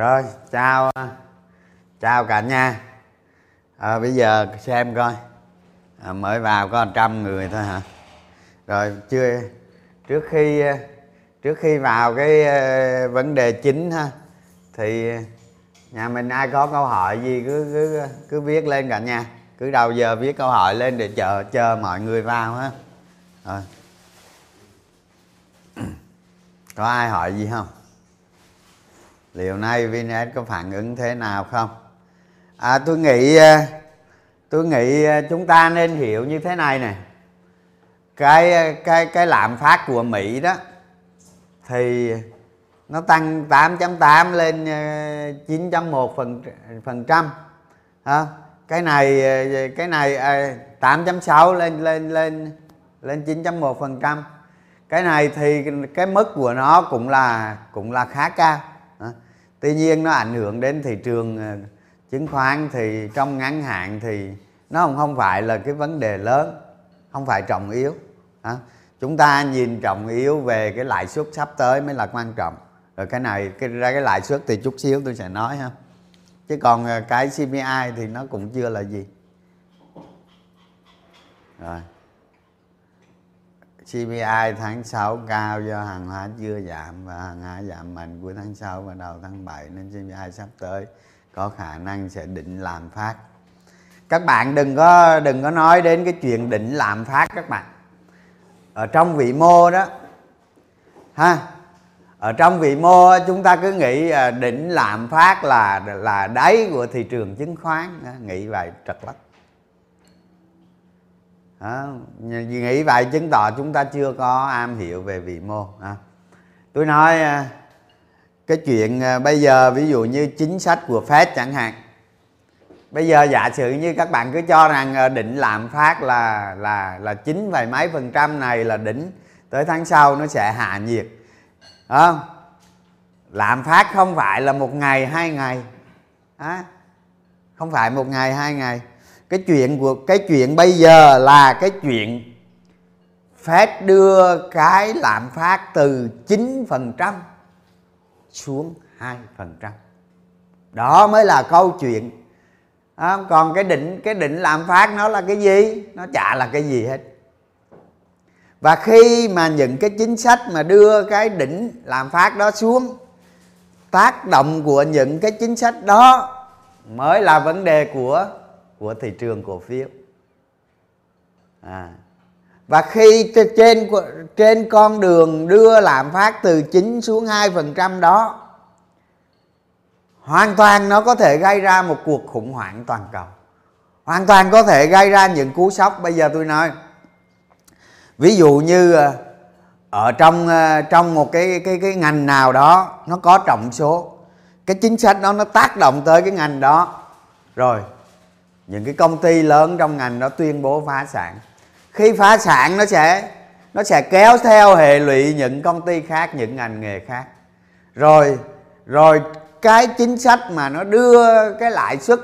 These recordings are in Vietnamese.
rồi chào à, chào cả nhà. À, bây giờ xem coi. À, mới vào có trăm người thôi hả? Rồi chưa trước khi à, trước khi vào cái à, vấn đề chính ha thì nhà mình ai có câu hỏi gì cứ cứ cứ viết lên cả nhà. Cứ đầu giờ viết câu hỏi lên để chờ chờ mọi người vào ha. Rồi. Có ai hỏi gì không? Liệu nay VNS có phản ứng thế nào không? À, tôi nghĩ à, tôi nghĩ à, chúng ta nên hiểu như thế này này. Cái à, cái cái lạm phát của mỹ đó thì nó tăng 8.8 lên 9.1 phần phần trăm ha cái này cái này 8.6 lên lên lên lên 9.1 phần trăm. Cái này thì cái mức của nó cũng là cũng là khá cao tuy nhiên nó ảnh hưởng đến thị trường ờ, chứng khoán thì trong ngắn hạn thì nó không không phải là cái vấn đề lớn không phải trọng yếu à, chúng ta nhìn trọng yếu về cái lãi suất sắp tới mới là quan trọng. Rồi cái này cái ra cái lãi suất thì chút xíu tôi sẽ nói ha. Chứ còn ờ, cái CPI thì nó cũng chưa là gì. Rồi. CPI tháng 6 cao do hàng hóa chưa giảm và hàng hóa giảm mạnh cuối tháng 6 và đầu tháng 7 nên CPI sắp tới có khả năng sẽ định làm phát. Các bạn đừng có đừng có nói đến cái chuyện định làm phát các bạn. Ở trong vị mô đó, ha, ở trong vị mô chúng ta cứ nghĩ à, định làm phát là là đáy của thị trường chứng khoán nghĩ vậy trật lắc đó. nghĩ vậy? Chứng tỏ chúng ta chưa có am hiểu về vị mô à. tôi nói à, cái chuyện à, bây giờ ví dụ như chính sách của Fed chẳng hạn. Bây giờ giả sử như các bạn cứ cho rằng à, định lạm phát là là là chín vài mấy phần trăm này là đỉnh tới tháng sau nó sẽ hạ nhiệt. Không lạm phát không phải là một ngày hai ngày. À, không phải một ngày hai ngày cái chuyện của cái chuyện bây giờ là cái chuyện Fed đưa cái lạm phát từ 9% xuống 2%. Đó mới là câu chuyện. À, còn cái định cái định lạm phát nó là cái gì? Nó chả là cái gì hết. Và khi mà những cái chính sách mà đưa cái đỉnh lạm phát đó xuống tác động của những cái chính sách đó mới là vấn đề của của thị trường cổ phiếu. À. và khi trên trên con đường đưa lạm phát từ 9 xuống 2 phần trăm đó, hoàn toàn nó có thể gây ra một cuộc khủng hoảng toàn cầu. Hoàn toàn có thể gây ra những cú sốc. Bây giờ tôi nói, ví dụ như ờ, ở trong ờ, trong một cái cái cái ngành nào đó, nó có trọng số, cái chính sách đó nó tác động tới cái ngành đó. Rồi những cái công ty lớn trong ngành nó tuyên bố phá sản. Khi phá sản nó sẽ nó sẽ kéo theo hệ lụy những công ty khác, những ngành nghề khác. Rồi rồi cái chính sách mà nó đưa cái lãi suất,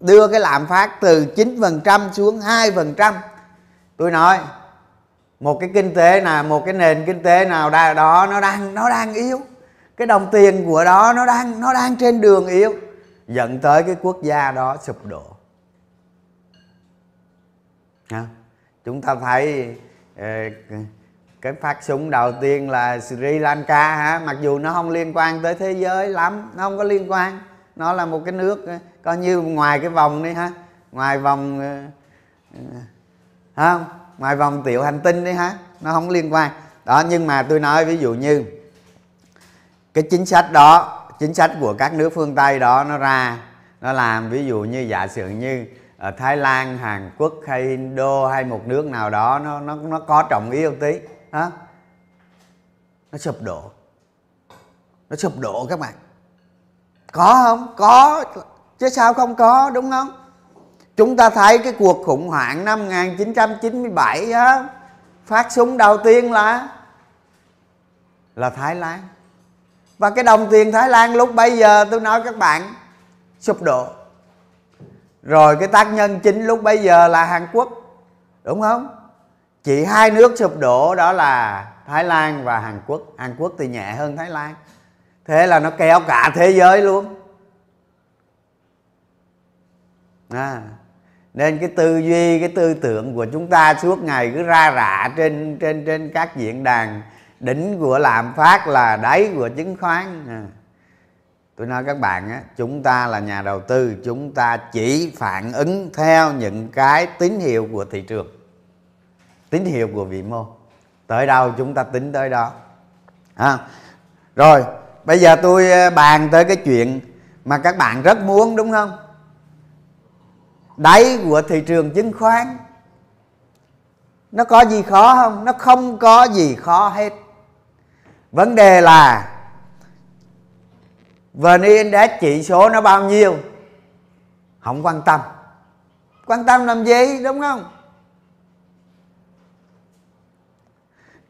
đưa cái lạm phát từ 9% xuống 2% tôi nói, một cái kinh tế nào, một cái nền kinh tế nào đó nó đang nó đang yếu. Cái đồng tiền của đó nó đang nó đang trên đường yếu. Dẫn tới cái quốc gia đó sụp đổ chúng ta thấy ờ, cái phát súng đầu tiên là Sri Lanka hả? Mặc dù nó không liên quan tới thế giới lắm, nó không có liên quan. Nó là một cái nước ờ, coi như ngoài cái vòng đi ha ngoài vòng ờ, không ngoài vòng tiểu hành tinh đi ha nó không liên quan. Đó, nhưng mà tôi nói ví dụ như, cái chính sách đó, chính sách của các nước phương tây đó, nó ra, nó làm ví dụ như giả sử như ở Thái Lan, Hàn Quốc hay Indo hay một nước nào đó nó nó nó có trọng yếu tí hả? Nó sụp đổ. Nó sụp đổ các bạn. Có không? Có. Chứ sao không có đúng không? Chúng ta thấy cái cuộc khủng hoảng năm 1997 á phát súng đầu tiên là là Thái Lan. Và cái đồng tiền Thái Lan lúc bây giờ tôi nói các bạn sụp đổ rồi cái tác nhân chính lúc bây giờ là hàn quốc đúng không? Chỉ hai nước sụp đổ đó là thái lan và hàn quốc. Hàn quốc thì nhẹ hơn thái lan. Thế là nó kéo cả thế giới luôn. À, nên cái tư duy cái tư tưởng của chúng ta suốt ngày cứ ra rạ trên trên trên các diễn đàn đỉnh của lạm phát là đáy của chứng khoán. À tôi nói các bạn á, chúng ta là nhà đầu tư, chúng ta chỉ phản ứng theo những cái tín hiệu của thị trường, tín hiệu của vĩ mô. Tới đâu chúng ta tính tới đó à. rồi, bây giờ tôi ờ, bàn tới cái chuyện mà các bạn rất muốn, đúng không? Đáy của thị trường chứng khoán, nó có gì khó không? Nó không có gì khó hết. Vấn đề là vn index chỉ số nó bao nhiêu? Không quan tâm. Quan tâm làm gì, đúng không?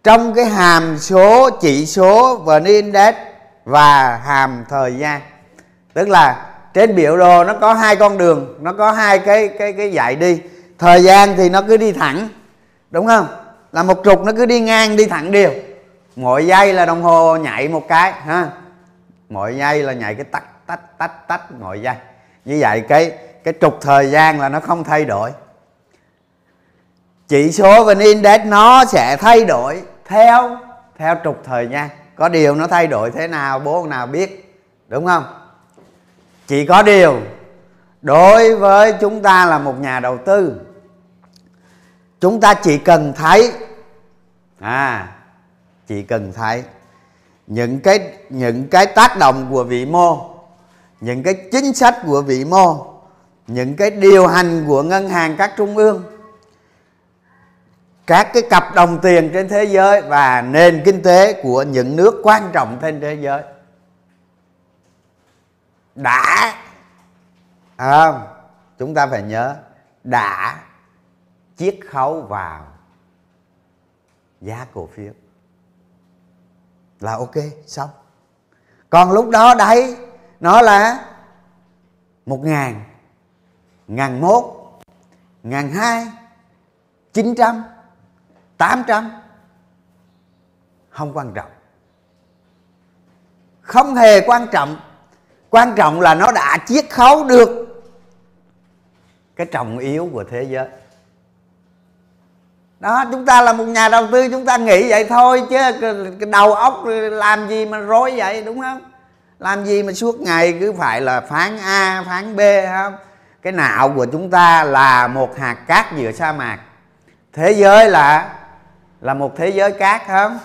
Trong cái hàm số, chỉ số vn index và hàm thời gian, tức là trên biểu đồ nó có hai con đường, nó có hai cái cái cái dạy đi. Thời gian thì nó cứ đi thẳng, đúng không? Là một trục nó cứ đi ngang, đi thẳng đều. Mỗi giây là đồng hồ nhảy một cái, ha? Mỗi giây là nhảy cái tách tách tách tách mỗi giây như vậy cái cái trục thời gian là nó không thay đổi. Chỉ số vn index nó sẽ thay đổi theo theo trục thời gian. Có điều nó thay đổi thế nào, bố nào biết, đúng không? Chỉ có điều, đối với chúng ta là một nhà đầu tư, chúng ta chỉ cần thấy à chỉ cần thấy những cái những cái tác động của vĩ mô những cái chính sách của vĩ mô những cái điều hành của ngân hàng các trung ương các cái cặp đồng tiền trên thế giới và nền kinh tế của những nước quan trọng trên thế giới đã à, chúng ta phải nhớ đã chiết khấu vào giá cổ phiếu là ok xong. Còn lúc đó đấy nó là một ngàn ngàn một, ngàn hai chín trăm tám trăm. Không quan trọng. Không hề quan trọng. Quan trọng là nó đã chiết khấu được cái trọng yếu của thế giới đó, chúng ta là một nhà đầu tư, chúng ta nghĩ vậy thôi chứ cái đầu óc làm gì mà rối vậy, đúng không? Làm gì mà suốt ngày cứ phải là phán a, phán b không? Cái não của chúng ta là một hạt cát giữa sa mạc. Thế giới là là một thế giới cát không?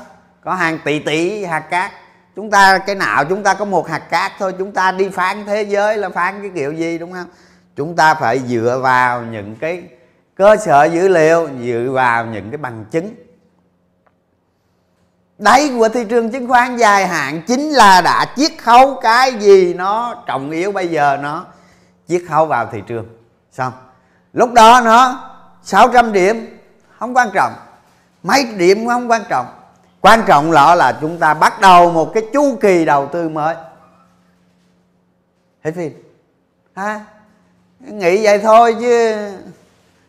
Có hàng tỷ tỷ hạt cát. Chúng ta, cái nào chúng ta có một hạt cát thôi, chúng ta đi phán thế giới là phán cái kiểu gì, đúng không? Chúng ta phải dựa vào những cái cơ sở dữ liệu dựa vào những cái bằng chứng. Đáy của thị trường chứng khoán dài hạn chính là đã chiết khấu cái gì nó trọng yếu bây giờ nó chiết khấu vào thị trường. Xong. Lúc đó nó 600 điểm, không quan trọng. Mấy điểm không quan trọng. Quan trọng là là chúng ta bắt đầu một cái chu kỳ đầu tư mới. Hết phim. Ha? Nghĩ vậy thôi chứ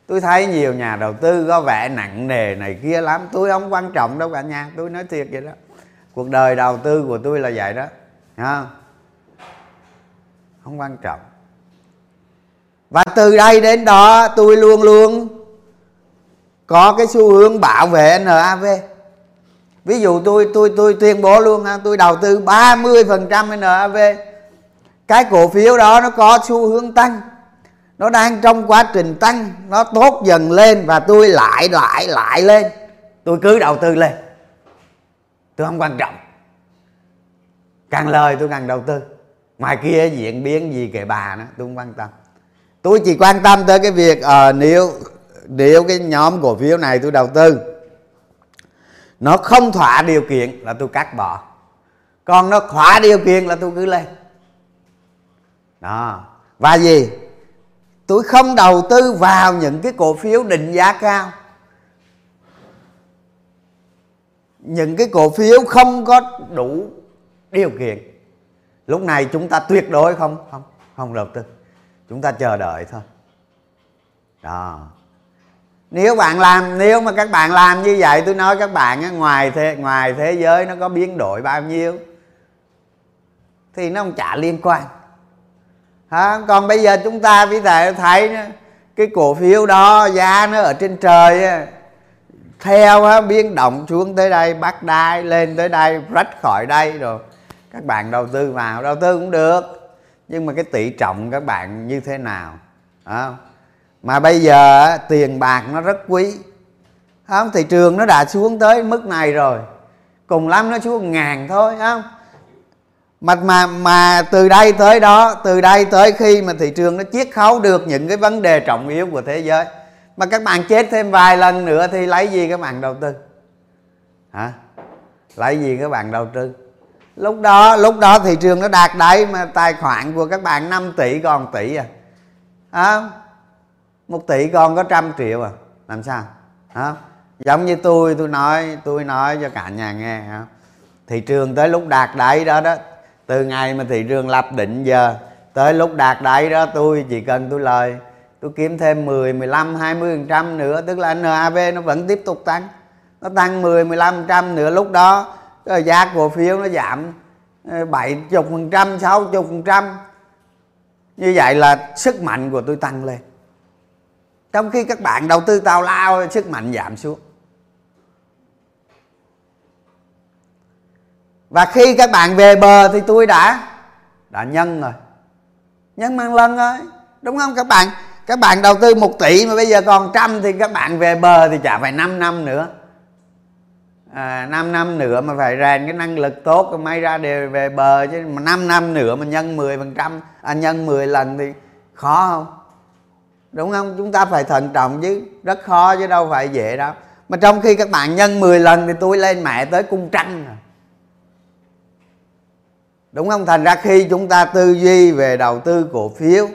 tôi thấy nhiều nhà đầu tư có vẻ nặng nề này kia lắm. Tôi không quan trọng đâu cả nhà, tôi nói thiệt vậy đó. Cuộc đời đầu tư của tôi là vậy đó không không quan trọng. Và từ đây đến đó, tôi luôn luôn có cái xu hướng bảo vệ NAV ví dụ tôi tôi tôi tuyên bố luôn ha, tôi đầu tư 30% NAV cái cổ phiếu đó nó có xu hướng tăng nó đang trong quá trình tăng nó tốt dần lên và tôi lại lại lại lên. Tôi cứ đầu tư lên. Tôi không quan trọng. Càng lời tôi càng đầu tư. Ngoài kia diễn biến gì kệ bà nữa tôi không quan tâm. Tôi chỉ quan tâm tới cái việc uh, nếu nếu cái nhóm cổ phiếu này tôi đầu tư nó không thỏa điều kiện là tôi cắt bỏ. Còn nó thỏa điều kiện là tôi cứ lên. Đó. Và gì? Tôi không đầu tư vào những cái cổ phiếu định giá cao. Những cái cổ phiếu không có đủ điều kiện. Lúc này chúng ta tuyệt đối không không không đầu tư. Chúng ta chờ đợi thôi. Đó. Nếu bạn làm nếu mà các bạn làm như vậy tôi nói các bạn á, ngoài thế ngoài thế giới nó có biến đổi bao nhiêu thì nó không chả liên quan. Hả? còn bây giờ chúng ta ví thầy thấy cái cổ phiếu đó giá nó ở trên trời theo á, biến động xuống tới đây bắt đai lên tới đây rách khỏi đây rồi. Các bạn đầu tư vào đầu tư cũng được nhưng mà cái tỷ trọng các bạn như thế nào? Không? mà bây giờ tiền bạc nó rất quý. Không thị trường nó đã xuống tới mức này rồi cùng lắm nó xuống ngàn thôi không mà mà mà từ đây tới đó, từ đây tới khi mà thị trường nó chiết khấu được những cái vấn đề trọng yếu của thế giới, mà các bạn chết thêm vài lần nữa thì lấy gì các bạn đầu tư? Hả? Lấy gì các bạn đầu tư? Lúc đó lúc đó thị trường nó đạt đáy mà tài khoản của các bạn 5 tỷ còn tỷ à. Hả? Một tỷ còn có trăm triệu à. Làm sao? Hả? Giống như tôi tôi nói tôi nói cho cả nhà nghe, hả? Thị trường tới lúc đạt đáy đó đó từ ngày mà thị trường lập định giờ tới lúc đạt đáy đó tôi chỉ cần tôi lời tôi kiếm thêm 10, 15, 20 phần trăm nữa tức là NAV nó vẫn tiếp tục tăng. Nó tăng 10, 15 trăm nữa lúc đó giá cổ phiếu nó giảm ờ, 70 phần trăm 60 phần trăm. Như vậy là sức mạnh của tôi tăng lên. Trong khi các bạn đầu tư tào lao sức mạnh giảm xuống. Và khi các bạn về bờ thì tôi đã đã nhân rồi. Nhân mang lân rồi đúng không các bạn? Các bạn đầu tư một tỷ mà bây giờ còn trăm thì các bạn về bờ thì chả phải 5 năm nữa. À, 5 năm nữa mà phải rèn cái năng lực tốt may ra đều về bờ chứ mà 5 năm nữa mà nhân 10 phần trăm à, nhân 10 lần thì khó không? Đúng không? Chúng ta phải thận trọng chứ rất khó chứ đâu phải dễ đâu. Mà trong khi các bạn nhân 10 lần thì tôi lên mẹ tới cung trăng rồi đúng không? Thành ra khi chúng ta tư duy về đầu tư cổ phiếu,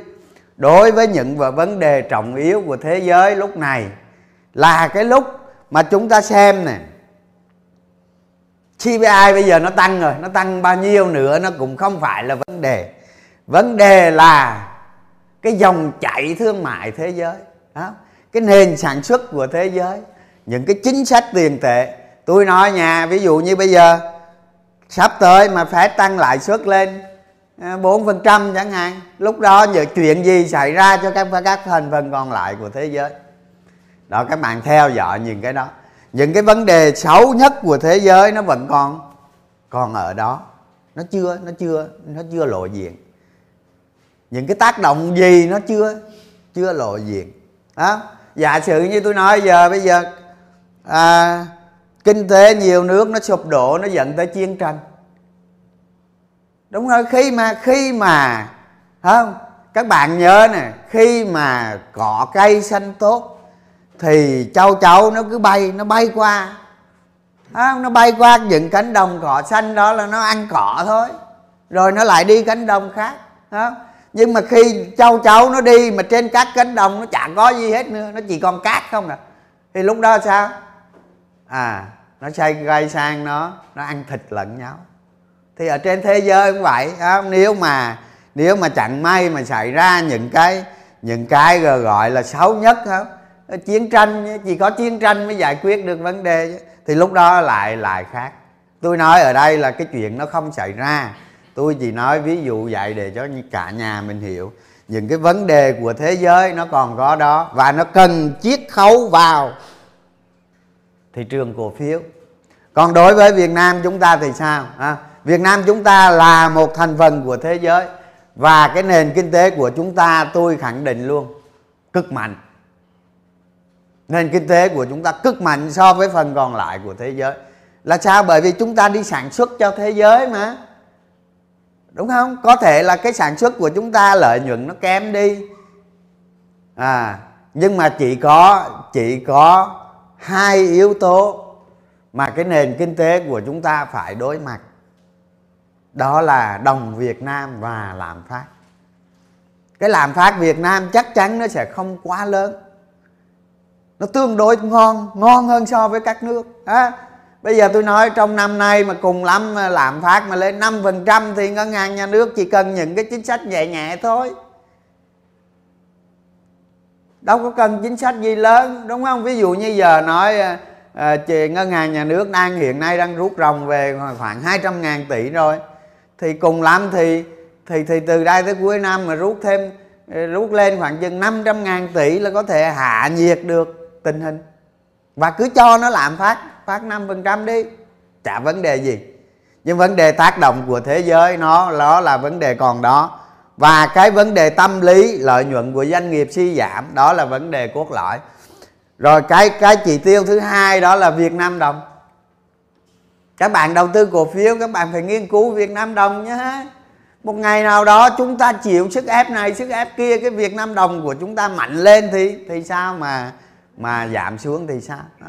đối với những vấn đề trọng yếu của thế giới lúc này, là cái lúc mà chúng ta xem nè. CPI bây giờ nó tăng rồi, nó tăng bao nhiêu nữa nó cũng không phải là vấn đề. Vấn đề là cái dòng chảy thương mại thế giới, đó. Cái nền sản xuất của thế giới, những cái chính sách tiền tệ. Tôi nói nhà ví dụ như bây giờ sắp tới mà phải tăng lãi suất lên ờ, 4% chẳng hạn. Lúc đó giờ chuyện gì xảy ra cho các các thành phần còn lại của thế giới? Đó các bạn theo dõi những cái đó. Những cái vấn đề xấu nhất của thế giới nó vẫn còn còn ở đó. Nó chưa nó chưa nó chưa lộ diện. Những cái tác động gì nó chưa chưa lộ diện. Đó giả sử như tôi nói giờ bây giờ à, kinh tế nhiều nước nó sụp đổ, nó dẫn tới chiến tranh. Đúng rồi, khi mà khi mà không? Các bạn nhớ nè, khi mà cỏ cây xanh tốt thì châu chấu nó cứ bay, nó bay qua. Không? nó bay qua những cánh đồng cỏ xanh đó là nó ăn cỏ thôi. Rồi nó lại đi cánh đồng khác không? nhưng mà khi châu chấu nó đi mà trên các cánh đồng nó chẳng có gì hết nữa, nó chỉ còn cát không à. Thì lúc đó sao? À nó xây gây sang nó nó ăn thịt lẫn nhau. Thì ở trên thế giới cũng vậy không? nếu mà nếu mà chẳng may mà xảy ra những cái những cái gọi là xấu nhất không chiến tranh, chỉ có chiến tranh mới giải quyết được vấn đề thì lúc đó lại lại khác. Tôi nói ở đây là cái chuyện nó không xảy ra. Tôi chỉ nói ví dụ vậy để cho cả nhà mình hiểu. Những cái vấn đề của thế giới nó còn có đó và nó cần chiết khấu vào thị trường cổ phiếu. Còn đối với việt nam chúng ta thì sao à, việt nam chúng ta là một thành phần của thế giới và cái nền kinh tế của chúng ta tôi khẳng định luôn cực mạnh. Nền kinh tế của chúng ta cực mạnh so với phần còn lại của thế giới. Là sao? Bởi vì chúng ta đi sản xuất cho thế giới mà. Đúng không? Có thể là cái sản xuất của chúng ta lợi nhuận nó kém đi. À nhưng mà chỉ có chỉ có hai yếu tố mà cái nền kinh tế của chúng ta phải đối mặt. Đó là đồng Việt Nam và lạm phát. Cái lạm phát Việt Nam chắc chắn nó sẽ không quá lớn. Nó tương đối ngon ngon hơn so với các nước. À, bây giờ tôi nói trong năm nay mà cùng lắm lạm phát mà lên 5% thì ngân hàng nhà nước chỉ cần những cái chính sách nhẹ nhẹ thôi đâu có cần chính sách gì lớn đúng không? Ví dụ như giờ nói à, ngân hàng nhà nước đang hiện nay đang rút ròng về khoảng 200 ngàn tỷ rồi. Thì cùng lắm thì thì thì từ đây tới cuối năm mà rút thêm ờ, rút lên khoảng chừng 500 ngàn tỷ là có thể hạ nhiệt được tình hình. Và cứ cho nó làm phát phát 5% đi. Chả vấn đề gì. Nhưng vấn đề tác động của thế giới nó đó là vấn đề còn đó và cái vấn đề tâm lý lợi nhuận của doanh nghiệp suy giảm đó là vấn đề cốt lõi. Rồi cái cái chỉ tiêu thứ hai đó là Việt Nam đồng. Các bạn đầu tư cổ phiếu các bạn phải nghiên cứu Việt Nam đồng nhé. Một ngày nào đó chúng ta chịu sức ép này sức ép kia cái Việt Nam đồng của chúng ta mạnh lên thì thì sao mà mà giảm xuống thì sao? Đó,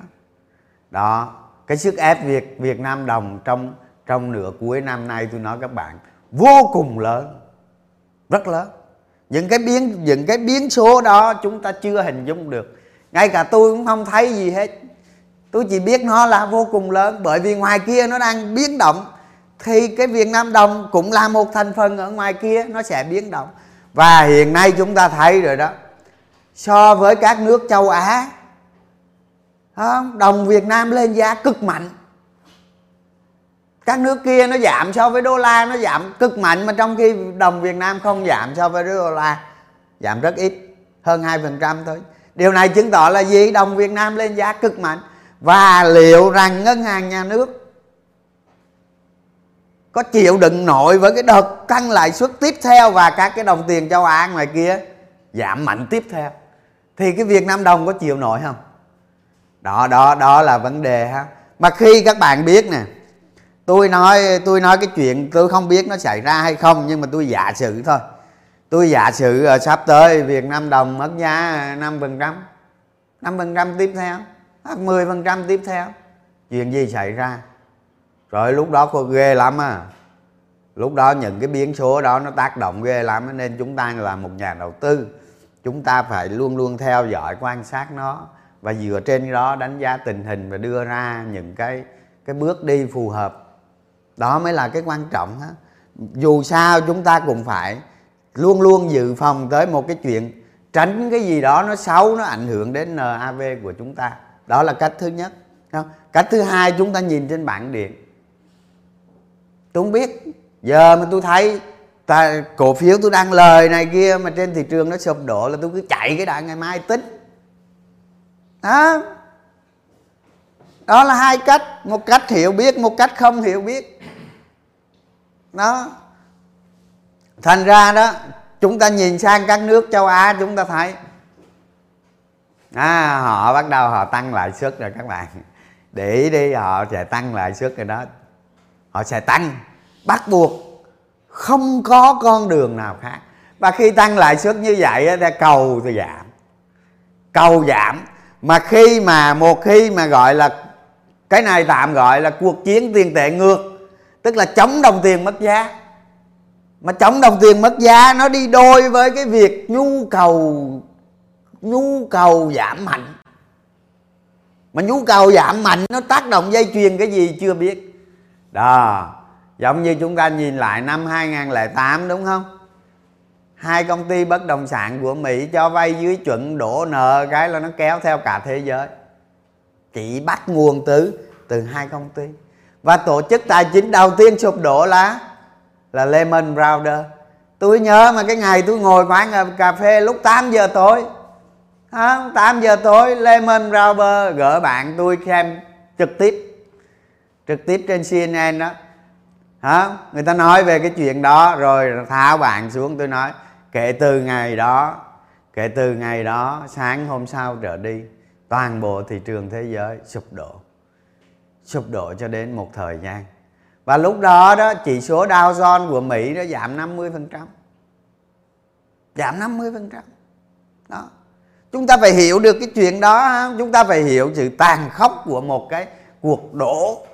đó. cái sức ép Việt Việt Nam đồng trong trong nửa cuối năm nay tôi nói các bạn vô cùng lớn rất lớn. Những cái biến, những cái biến số đó chúng ta chưa hình dung được. Ngay cả tôi cũng không thấy gì hết. Tôi chỉ biết nó là vô cùng lớn. Bởi vì ngoài kia nó đang biến động, thì cái Việt Nam đồng cũng là một thành phần ở ngoài kia, nó sẽ biến động. Và hiện nay chúng ta thấy rồi đó, so với các nước châu Á đồng Việt Nam lên giá cực mạnh các nước kia nó giảm so với đô la, nó giảm cực mạnh, mà trong khi đồng Việt Nam không giảm so với đô la, giảm rất ít, hơn 2% thôi. Điều này chứng tỏ là gì? Đồng Việt Nam lên giá cực mạnh. Và liệu rằng ngân hàng nhà nước có chịu đựng nổi với cái đợt tăng lãi suất tiếp theo và các cái đồng tiền châu Á ngoài kia giảm mạnh tiếp theo, thì cái Việt Nam đồng có chịu nổi không? Đó đó đó là vấn đề ha. Mà khi các bạn biết nè tôi nói tôi nói cái chuyện tôi không biết nó xảy ra hay không, nhưng mà tôi giả sử thôi. Tôi giả sử ờ, sắp tới Việt Nam đồng mất giá năm phần trăm, năm phần trăm tiếp theo, hoặc mười phần trăm tiếp theo, chuyện gì xảy ra? Rồi lúc đó có ghê lắm à. Lúc đó những cái biến số đó nó tác động ghê lắm, nên chúng ta là một nhà đầu tư. Chúng ta phải luôn luôn theo dõi, quan sát nó và dựa trên đó đánh giá tình hình và đưa ra những cái cái bước đi phù hợp đó mới là cái quan trọng đó. dù sao chúng ta cũng phải luôn luôn dự phòng tới một cái chuyện tránh cái gì đó nó xấu nó ảnh hưởng đến NAV của chúng ta. Đó là cách thứ nhất. Không? cách thứ hai chúng ta nhìn trên bảng điện. Tôi không biết. Giờ mà tôi thấy ta, cổ phiếu tôi đang lời này kia mà trên thị trường nó sụp đổ là tôi cứ chạy cái đoạn ngày mai tính. Đó. Đó là hai cách. Một cách hiểu biết một cách không hiểu biết nó. Thành ra đó chúng ta nhìn sang các nước châu á chúng ta thấy à, họ bắt đầu họ tăng lãi suất rồi các bạn. Để ý đi họ sẽ tăng lãi suất rồi đó. Họ sẽ tăng bắt buộc không có con đường nào khác. Và khi tăng lãi suất như vậy thì cầu thì giảm. Cầu giảm. Mà khi mà một khi mà gọi là cái này tạm gọi là cuộc chiến tiền tệ ngược tức là chống đồng tiền mất giá. Mà chống đồng tiền mất giá, nó đi đôi với cái việc nhu cầu nhu cầu giảm mạnh. Mà nhu cầu giảm mạnh, nó tác động dây chuyền cái gì chưa biết. Đó, giống như chúng ta nhìn lại năm 2008 đúng không? Hai công ty bất động sản của Mỹ cho vay dưới chuẩn đổ nợ cái là nó kéo theo cả thế giới. Chỉ bắt nguồn từ từ hai công ty và tổ chức tài chính đầu tiên sụp đổ là là Lehman Brothers. Tôi nhớ mà cái ngày tôi ngồi quán cà phê lúc 8 giờ tối. À, 8 giờ tối Lehman Brothers gỡ bạn tôi xem trực tiếp. Trực tiếp trên CNN đó. Hả? Người ta nói về cái chuyện đó rồi tháo bạn xuống tôi nói kể từ ngày đó kể từ ngày đó sáng hôm sau trở đi toàn bộ thị trường thế giới sụp đổ sụp đổ cho đến một thời gian. Và lúc đó đó, chỉ số Dow Jones của Mỹ nó giảm 50% giảm 50% đó. Chúng ta phải hiểu được cái chuyện đó chúng ta phải hiểu sự tàn khốc của một cái cuộc đổ,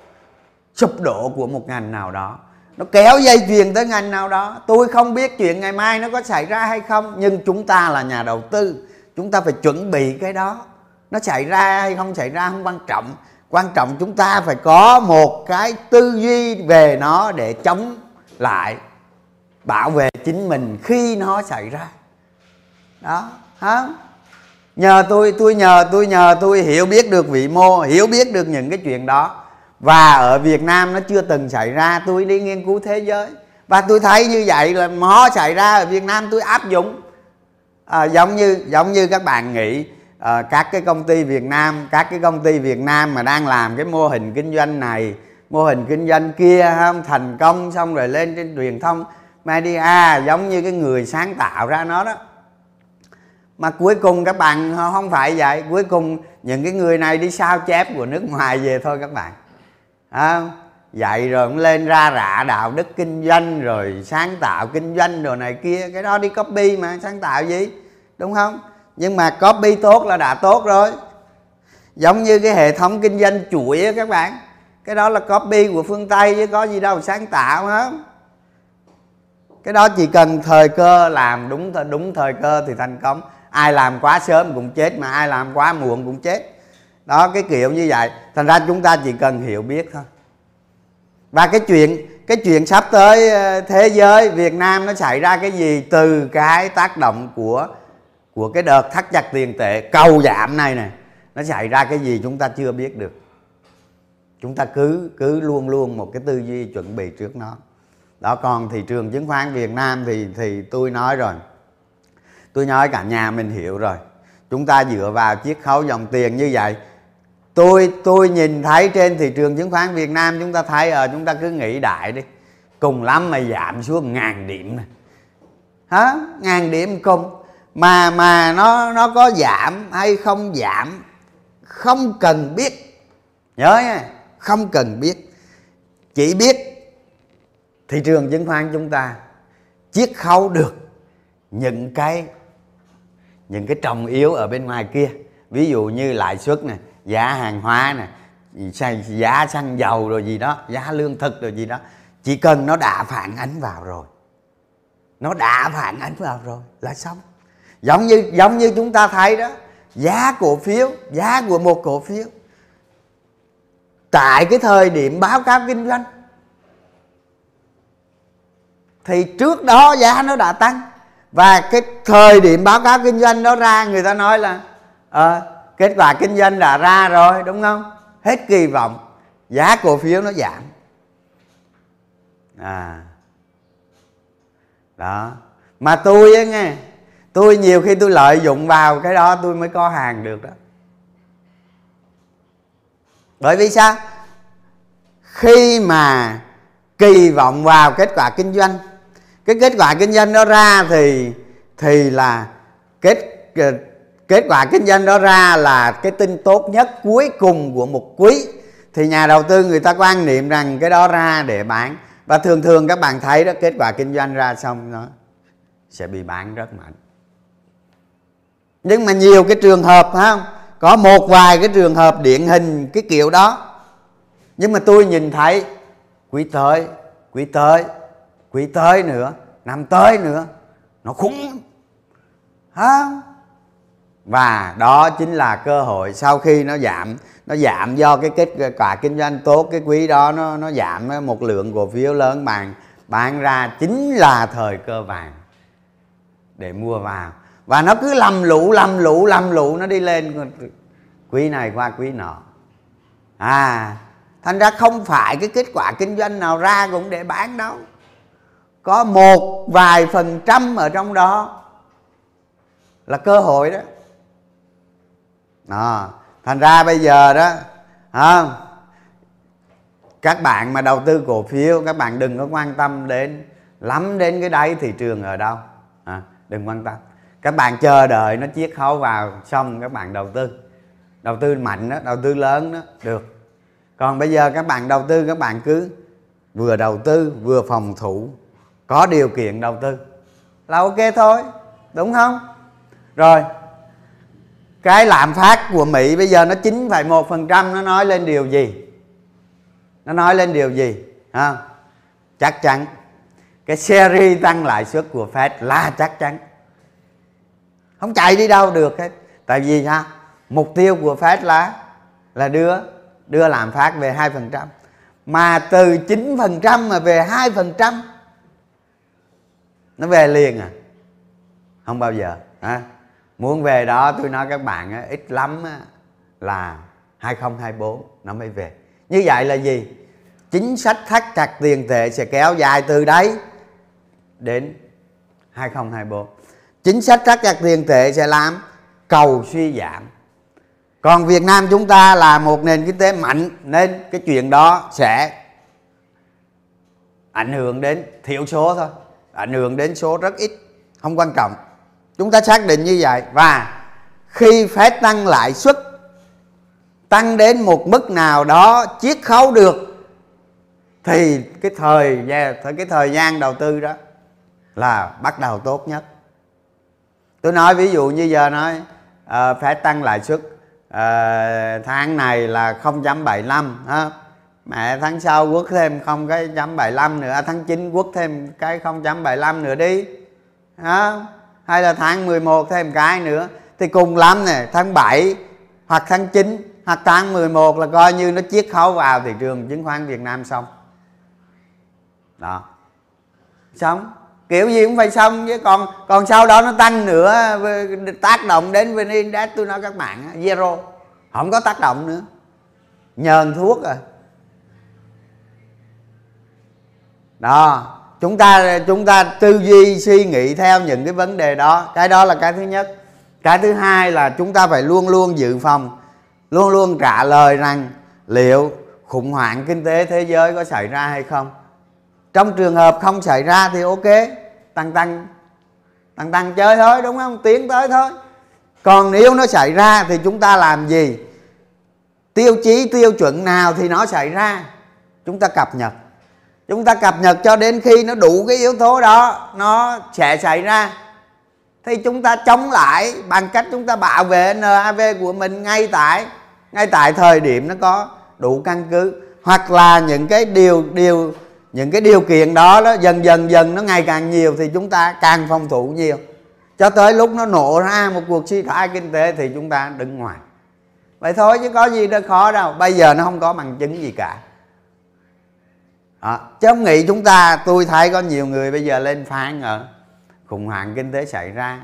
sụp đổ của một ngành nào đó. Nó kéo dây chuyền tới ngành nào đó. Tôi không biết chuyện ngày mai nó có xảy ra hay không, nhưng chúng ta là nhà đầu tư. Chúng ta phải chuẩn bị cái đó. Nó xảy ra hay không xảy ra không quan trọng quan trọng chúng ta phải có một cái tư duy về nó để chống lại bảo vệ chính mình khi nó xảy ra. Đó hả? Nhờ tôi tôi nhờ tôi nhờ tôi hiểu biết được vị mô hiểu biết được những cái chuyện đó. Và ở Việt Nam nó chưa từng xảy ra tôi đi nghiên cứu thế giới. Và tôi thấy như vậy là nó xảy ra ở Việt Nam tôi áp dụng. À, giống như giống như các bạn nghĩ à, các cái công ty Việt Nam các cái công ty Việt Nam mà đang làm cái mô hình kinh doanh này mô hình kinh doanh kia không? Thành công xong rồi lên trên truyền thông media giống như cái người sáng tạo ra nó đó. Mà cuối cùng các bạn không phải vậy. Cuối cùng những cái người này đi sao chép của nước ngoài về thôi các bạn. À, dạy rồi cũng lên ra rạ đạo đức kinh doanh rồi sáng tạo kinh doanh đồ này kia. Cái đó đi copy mà sáng tạo gì? Đúng không? Nhưng mà copy tốt là đã tốt rồi. Giống như cái hệ thống kinh doanh chuỗi á các bạn. Cái đó là copy của phương tây chứ có gì đâu, sáng tạo hết cái đó chỉ cần thời cơ làm đúng đúng thời cơ thì thành công. Ai làm quá sớm cũng chết mà, ai làm quá muộn cũng chết. Đó, cái kiểu như vậy. Thành ra chúng ta chỉ cần hiểu biết thôi. Và cái chuyện cái chuyện sắp tới ờ, thế giới Việt Nam nó xảy ra cái gì, từ cái tác động của của cái đợt thắt chặt tiền tệ cầu giảm này này nó xảy ra cái gì chúng ta chưa biết được. Chúng ta cứ cứ luôn luôn một cái tư duy chuẩn bị trước nó. Đó còn thị trường chứng khoán Việt Nam thì thì tôi nói rồi. Tôi nói cả nhà mình hiểu rồi. Chúng ta dựa vào chiết khấu dòng tiền như vậy. Tôi tôi nhìn thấy trên thị trường chứng khoán Việt Nam chúng ta thấy ở ờ, chúng ta cứ nghĩ đại đi. Cùng lắm mà giảm xuống ngàn điểm này hả? Ngàn điểm cùng mà mà nó nó có giảm hay không giảm, không cần biết. Nhớ nha, không cần biết. Chỉ biết thị trường chứng khoán chúng ta chiết khấu được những cái những cái trọng yếu ở bên ngoài kia. Ví dụ như lãi suất này giá hàng hóa này giá xăng dầu rồi gì đó, giá lương thực rồi gì đó. Chỉ cần nó đã phản ánh vào rồi, nó đã phản ánh vào rồi là xong giống như giống như chúng ta thấy đó giá cổ phiếu giá của một cổ phiếu. Tại cái thời điểm báo cáo kinh doanh thì trước đó giá nó đã tăng. Và cái thời điểm báo cáo kinh doanh nó ra người ta nói là à, kết quả kinh doanh đã ra rồi đúng không? Hết kỳ vọng giá cổ phiếu nó giảm. À. Đó. Mà tôi á nghe tôi nhiều khi tôi lợi dụng vào cái đó tôi mới có hàng được đó. Bởi vì sao? Khi mà kỳ vọng vào kết quả kinh doanh, cái kết quả kinh doanh đó ra thì thì là kết kết quả kinh doanh đó ra là cái tin tốt nhất cuối cùng của một quý. Thì nhà đầu tư người ta quan niệm rằng cái đó ra để bán. Và thường thường các bạn thấy đó, kết quả kinh doanh ra xong nó sẽ bị bán rất mạnh nhưng mà nhiều cái trường hợp, phải không? Có một vài cái trường hợp điển hình cái kiểu đó. Nhưng mà tôi nhìn thấy, quý tới quý tới quý tới nữa, năm tới nữa, nó khủng ha và đó chính là cơ hội sau khi nó giảm nó giảm do cái kết quả kinh doanh tốt, cái quý đó nó nó giảm một lượng cổ phiếu lớn. Bằng bán ra chính là thời cơ vàng để mua vào và nó cứ lầm lũ lầm lũ lầm lũ nó đi lên. Quý này qua quý nọ. À thành ra không phải cái kết quả kinh doanh nào ra cũng để bán đâu. Có một vài phần trăm ở trong đó là cơ hội đó. À, thành ra bây giờ đó à, các bạn mà đầu tư cổ phiếu các bạn đừng có quan tâm đến lắm đến cái đáy thị trường ở đâu. À, đừng quan tâm các bạn chờ đợi nó chiết khấu vào xong các bạn đầu tư. Đầu tư mạnh đó đầu tư lớn đó được. Còn bây giờ các bạn đầu tư các bạn cứ vừa đầu tư vừa phòng thủ. Có điều kiện đầu tư là ok thôi đúng không? Rồi cái lạm phát của Mỹ bây giờ nó 9,1% nó nói lên điều gì? Nó nói lên điều gì? Ha chắc chắn. Cái series tăng lãi suất của Fed là chắc chắn không chạy đi đâu được hết. Tại vì sao? Mục tiêu của Fed là là đưa đưa lạm phát về 2% mà từ 9% mà về 2% nó về liền à. Không bao giờ à. muốn về đó tôi nói các bạn á, ít lắm á, là 2024 nó mới về. Như vậy là gì? Chính sách thắt chặt tiền tệ sẽ kéo dài từ đấy đến 2024 chính sách thắt chặt tiền tệ sẽ làm cầu suy giảm. Còn Việt Nam chúng ta là một nền kinh tế mạnh, nên cái chuyện đó sẽ ảnh hưởng đến thiểu số thôi, ảnh hưởng đến số rất ít, không quan trọng. Chúng ta xác định như vậy và khi phép tăng lãi suất, tăng đến một mức nào đó chiết khấu được, thì cái thời cái thời gian đầu tư đó là bắt đầu tốt nhất tôi nói ví dụ như giờ nói à, phải tăng lãi suất à, tháng này là 0.75 ha mẹ tháng sau quất thêm không cái chấm 75 nữa à, tháng 9 quất thêm cái 0.75 nữa đi ha hay là tháng 11 thêm cái nữa. Thì cùng lắm nè tháng 7 hoặc tháng 9 hoặc tháng 11 là coi như nó chiết khấu vào thị trường chứng khoán Việt Nam xong. Đó. Xong? Kiểu gì cũng phải xong, chứ còn còn sau đó nó tăng nữa, tác động đến vn index tôi nói các bạn zero. Không có tác động nữa. Nhờn thuốc à. Đó, chúng ta chúng ta tư duy, suy nghĩ theo những cái vấn đề đó. Cái đó là cái thứ nhất. Cái thứ hai là chúng ta phải luôn luôn dự phòng, luôn luôn trả lời rằng liệu khủng hoảng kinh tế thế giới có xảy ra hay không trong trường hợp không xảy ra thì ok. Tăng tăng. Tăng tăng chơi thôi, đúng không? Tiến tới thôi. Còn nếu nó xảy ra thì chúng ta làm gì? Tiêu chí tiêu chuẩn nào thì nó xảy ra? Chúng ta cập nhật. Chúng ta cập nhật cho đến khi nó đủ cái yếu tố đó, nó sẽ xảy ra. Thì chúng ta chống lại bằng cách chúng ta bảo vệ NAV của mình ngay tại ngay tại thời điểm nó có đủ căn cứ. Hoặc là những cái điều điều những cái điều kiện đó đó, dần dần dần nó ngày càng nhiều thì chúng ta càng phòng thủ nhiều. Cho tới lúc nó nổ ra một cuộc suy thoái kinh tế thì chúng ta đứng ngoài. Vậy thôi chứ có gì đâu khó đâu. Bây giờ nó không có bằng chứng gì cả. Đó. chứ không nghĩ chúng ta, tôi thấy có nhiều người bây giờ lên phán ở khủng hoảng kinh tế xảy ra.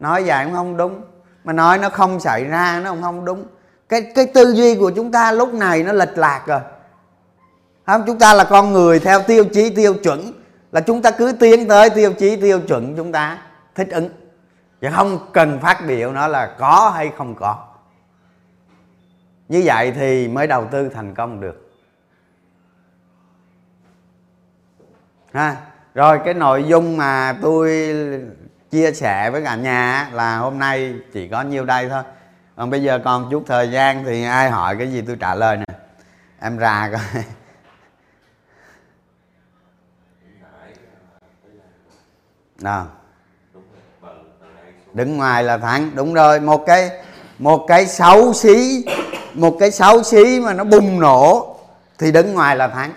Nói vậy cũng không đúng. Mà nói nó không xảy ra nó cũng không đúng. Cái cái tư duy của chúng ta lúc này nó lệch lạc rồi không, chúng ta là con người theo tiêu chí tiêu chuẩn. Là chúng ta cứ tiến tới tiêu chí tiêu chuẩn, chúng ta thích ứng. Chứ không cần phát biểu nó là có hay không có. Như vậy thì mới đầu tư thành công được. Ha, rồi cái nội dung mà tôi chia sẻ với cả nhà là hôm nay chỉ có nhiêu đây thôi. Còn bây giờ còn chút thời gian thì ai hỏi cái gì tôi trả lời nè. Em ra coi. Nào. Đứng ngoài là thắng. Đúng rồi, một cái một cái xấu xí, một cái xấu xí mà nó bùng nổ thì đứng ngoài là thắng.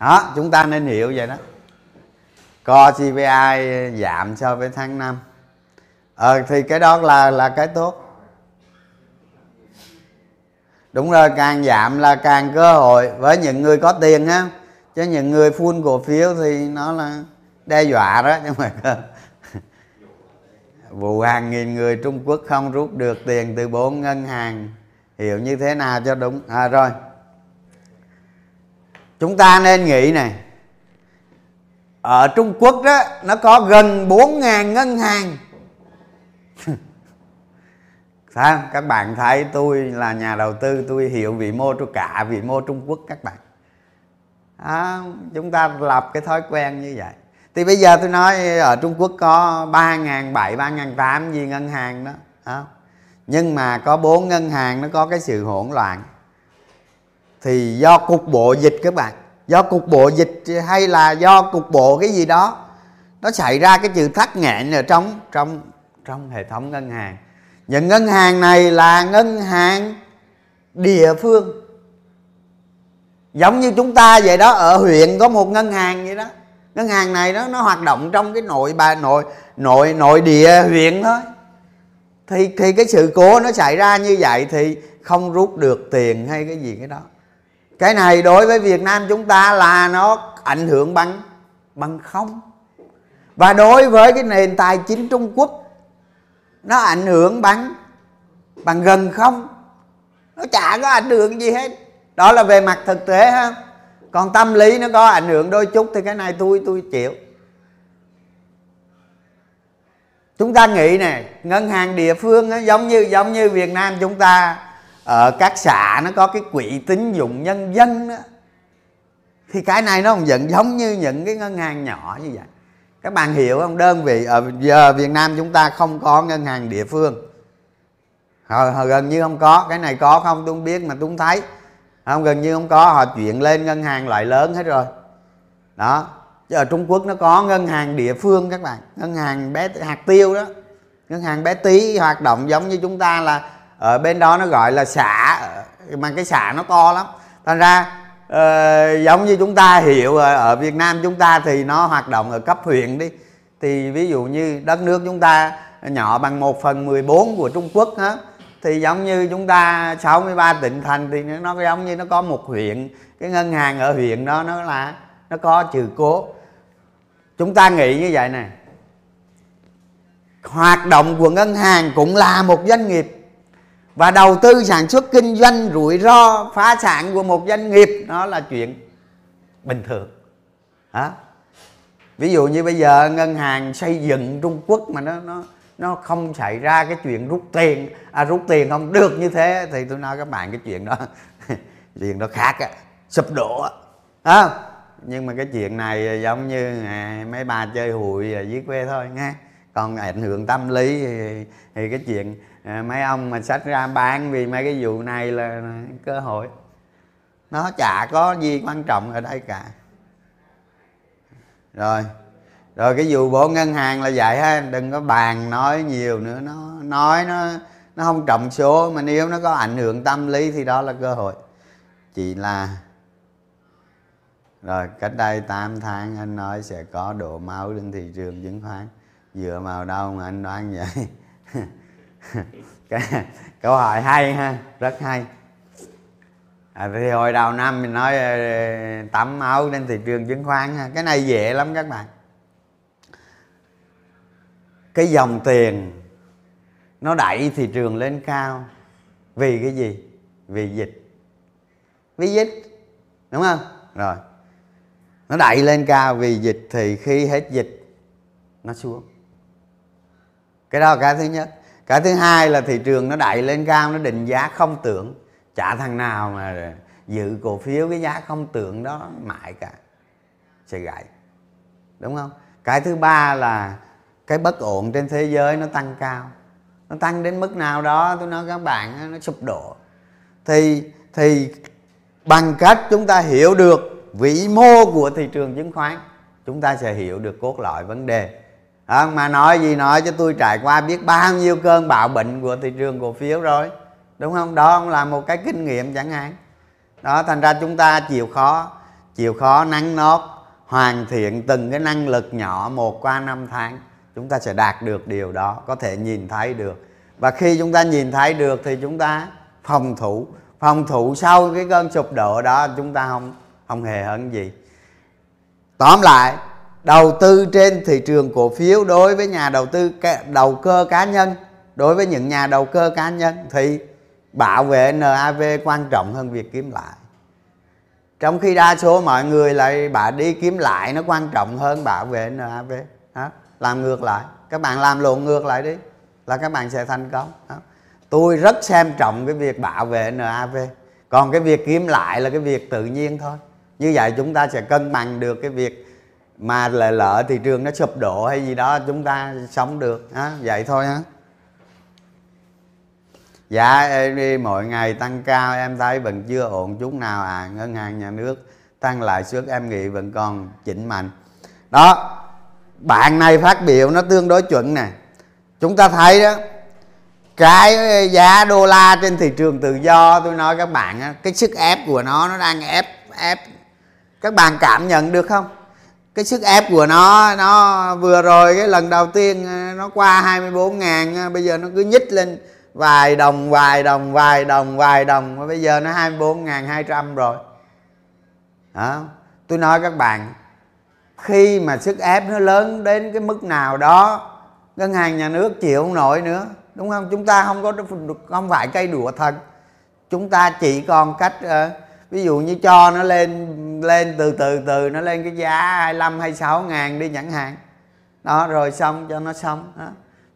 Đó, chúng ta nên hiểu vậy đó. Co CPI giảm so với tháng 5 ờ thì cái đó là là cái tốt. Đúng rồi, càng giảm là càng cơ hội. Với những người có tiền ha chứ những người phun cổ phiếu thì nó là đe dọa đó chứ mà vụ hàng nghìn người Trung Quốc không rút được tiền từ bốn ngân hàng. Hiểu như thế nào cho đúng? À rồi. Chúng ta nên nghĩ này. Ở Trung Quốc đó nó có gần 4.000 ngân hàng. Sao? Các bạn thấy tôi là nhà đầu tư tôi hiểu vị mô tôi cả vị mô Trung Quốc các bạn. À, Chúng ta lập cái thói quen như vậy. Thì bây giờ tôi nói ở Trung Quốc có 3.700, 3.800 gì ngân hàng đó à, Nhưng mà có bốn ngân hàng nó có cái sự hỗn loạn. Thì do cục bộ dịch các bạn. Do cục bộ dịch hay là do cục bộ cái gì đó nó xảy ra cái sự thắt nghẹn ở trong trong trong hệ thống ngân hàng. Những ngân hàng này là ngân hàng địa phương. Giống như chúng ta vậy đó ở huyện có một ngân hàng vậy đó ngân hàng này nó nó hoạt động trong cái nội bà, nội nội nội địa huyện thôi. Thì thì cái sự cố nó xảy ra như vậy thì không rút được tiền hay cái gì cái đó. Cái này đối với Việt Nam chúng ta là nó ảnh hưởng bằng bằng không. Và đối với cái nền tài chính Trung Quốc, nó ảnh hưởng bằng bằng gần không. Nó chả có ảnh hưởng gì hết. Đó là về mặt thực tế ha còn tâm lý nó có ảnh hưởng đôi chút thì cái này tôi tôi chịu. Chúng ta nghĩ nè ngân hàng địa phương nó giống như giống như việt nam chúng ta ở các xã nó có cái quỹ tín dụng nhân dân đó thì cái này nó không vẫn giống như những cái ngân hàng nhỏ như vậy. Các bạn hiểu không? Đơn vị ở giờ việt nam chúng ta không có ngân hàng địa phương. Họ, họ gần như không có cái này có không tôi không biết mà tôi không thấy không gần như không có. Họ chuyển lên ngân hàng loại lớn hết rồi. Đó. Chứ ở trung quốc nó có ngân hàng địa phương các bạn. Ngân hàng bé hạt tiêu đó. Ngân hàng bé tí hoạt động giống như chúng ta là ở bên đó nó gọi là xã mà cái xã nó to lắm. Thành ra uh, giống như chúng ta hiểu ở, Việt Nam chúng ta thì nó hoạt động ở cấp huyện đi. Thì ví dụ như đất nước chúng ta nhỏ bằng 1 phần 14 của Trung Quốc hết thì giống như chúng ta 63 tỉnh thành thì nó giống như nó có một huyện. Cái ngân hàng ở huyện đó, nó là, nó có trừ cố. Chúng ta nghĩ như vậy này hoạt động của ngân hàng cũng là một doanh nghiệp. Và đầu tư sản xuất kinh doanh rủi ro, phá sản của một doanh nghiệp, nó là chuyện bình thường. Hả? Ví dụ như bây giờ ngân hàng xây dựng trung quốc mà nó nó nó không xảy ra cái chuyện rút tiền. À rút tiền không được như thế thì tôi nói các bạn cái chuyện đó. Chuyện đó khác á sụp đổ á. Nhưng mà cái chuyện này giống như à, mấy bà chơi hụi dưới quê thôi nghe. Còn ảnh hưởng tâm lý thì, thì cái chuyện à, mấy ông mà sách ra bán vì mấy cái vụ này là cơ hội. Nó chả có gì quan trọng ở đây cả. Rồi rồi cái vụ bộ ngân hàng là vậy ha đừng có bàn nói nhiều nữa. Nó nói nó nó không trọng số mà nếu nó có ảnh hưởng tâm lý thì đó là cơ hội. Chỉ là rồi cách đây 8 tháng anh nói sẽ có độ máu trên thị trường chứng khoán. Dựa vào đâu mà anh đoán vậy? Câu hỏi hay ha rất hay. À, thì hồi đầu năm mình nói ờ, tắm máu trên thị trường chứng khoán ha. Cái này dễ lắm các bạn cái dòng tiền nó đẩy thị trường lên cao. Vì cái gì? Vì dịch. Vì dịch, đúng không? Rồi. Nó đẩy lên cao, vì dịch thì khi hết dịch, nó xuống. Cái đó là cái thứ nhất. Cái thứ hai là thị trường nó đẩy lên cao, nó định giá không tưởng. Chả thằng nào mà dự cổ phiếu cái giá không tưởng đó mãi cả. Sẽ gãy. Đúng không? Cái thứ ba là cái bất ổn trên thế giới nó tăng cao. Nó tăng đến mức nào đó tôi nói các bạn nó sụp đổ. Thì thì bằng cách chúng ta hiểu được vĩ mô của thị trường chứng khoán chúng ta sẽ hiểu được cốt lõi vấn đề. À, mà nói gì nói cho tôi trải qua biết bao nhiêu cơn bạo bệnh của thị trường cổ phiếu rồi. Đúng không? Đó cũng là một cái kinh nghiệm chẳng hạn. Đó thành ra chúng ta chịu khó chịu khó nắng nót hoàn thiện từng cái năng lực nhỏ một qua năm tháng chúng ta sẽ đạt được điều đó, có thể nhìn thấy được. Và khi chúng ta nhìn thấy được thì chúng ta phòng thủ. Phòng thủ sau cái cơn sụp đổ đó, chúng ta không không hề hấn gì. Tóm lại, đầu tư trên thị trường cổ phiếu đối với nhà đầu tư đầu cơ cá nhân, đối với những nhà đầu cơ cá nhân thì bảo vệ NAV quan trọng hơn việc kiếm lại. Trong khi đa số mọi người lại bà đi kiếm lại, nó quan trọng hơn bảo vệ NAV đó làm ngược lại. Các bạn làm lộn ngược lại đi, là các bạn sẽ thành công. Đó. tôi rất xem trọng cái việc bảo vệ NAV còn cái việc kiếm lại là cái việc tự nhiên thôi. Như vậy chúng ta sẽ cân bằng được cái việc mà lệ lỡ thị trường nó sụp đổ hay gì đó, chúng ta sống được. Á vậy thôi á. Dạ đi mỗi ngày tăng cao, em thấy vẫn chưa ổn chút nào à. Ngân hàng nhà nước tăng lãi suất, em nghĩ vẫn còn chỉnh mạnh. Đó bạn này phát biểu nó tương đối chuẩn nè. Chúng ta thấy đó, cái giá đô la trên thị trường tự do, tôi nói các bạn cái sức ép của nó nó đang ép ép. Các bạn cảm nhận được không? Cái sức ép của nó nó vừa rồi, cái lần đầu tiên ờ, nó qua 24 ngàn ờ, bây giờ nó cứ nhích lên vài đồng vài đồng vài đồng vài đồng bây giờ nó 24 ngàn 200 rồi. Đó tôi nói các bạn khi mà sức ép nó lớn đến cái mức nào đó ngân hàng nhà nước chịu không nổi nữa đúng không? Chúng ta không có không phải cây đũa thật. Chúng ta chỉ còn cách uh, ví dụ như cho nó lên lên từ từ từ nó lên cái giá 25 26 ngàn đi chẳng hạn. Đó rồi xong cho nó xong đó.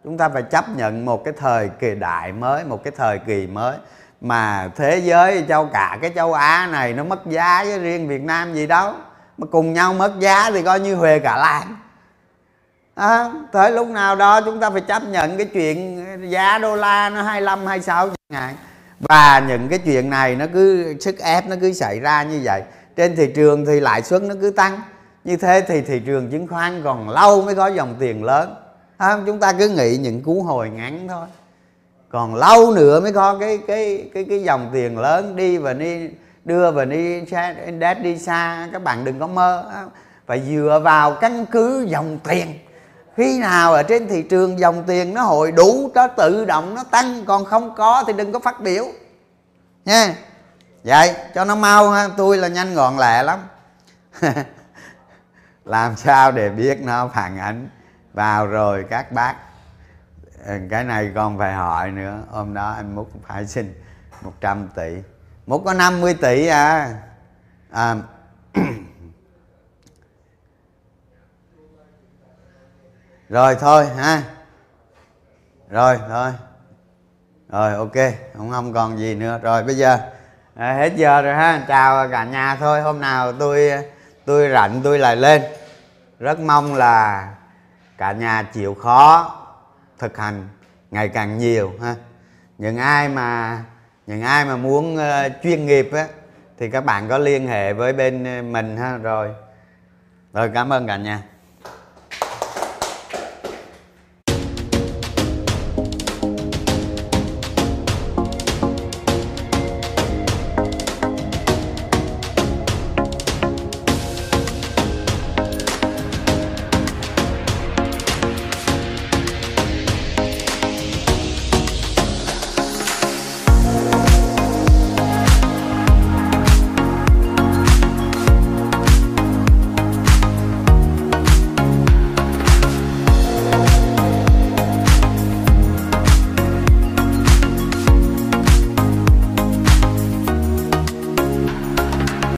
chúng ta phải chấp nhận một cái thời kỳ đại mới một cái thời kỳ mới. Mà thế giới châu cả cái châu á này nó mất giá với riêng việt nam gì đâu mà cùng nhau mất giá thì coi như huề cả làng. À, tới lúc nào đó chúng ta phải chấp nhận cái chuyện giá đô la nó 25 26 ngàn và những cái chuyện này nó cứ sức ép nó cứ xảy ra như vậy. Trên thị trường thì lãi suất nó cứ tăng. Như thế thì thị trường chứng khoán còn lâu mới có dòng tiền lớn. À, chúng ta cứ nghĩ những cú hồi ngắn thôi. Còn lâu nữa mới có cái cái cái cái dòng tiền lớn đi và đi đưa và đi xa đi xa, các bạn đừng có mơ. Phải dựa vào căn cứ dòng tiền. Khi nào ở trên thị trường dòng tiền nó hội đủ, nó tự động, nó tăng, còn không có thì đừng có phát biểu. Nha. Vậy, cho nó mau ha, tôi là nhanh gọn lẹ lắm. Làm sao để biết nó phản ánh vào rồi, các bác. Cái này còn phải hỏi nữa. Hôm đó anh múc phải xin 100 tỷ một có 50 tỷ à, à. Rồi thôi ha. Rồi thôi. Rồi ok. Không không còn gì nữa. Rồi bây giờ à, hết giờ rồi ha. Chào cả nhà thôi. Hôm nào tôi tôi rảnh tôi lại lên. Rất mong là cả nhà chịu khó thực hành ngày càng nhiều ha. Những ai mà những ai mà muốn uh, chuyên nghiệp á thì các bạn có liên hệ với bên ờ, mình ha rồi. Rồi cảm ơn cả nhà.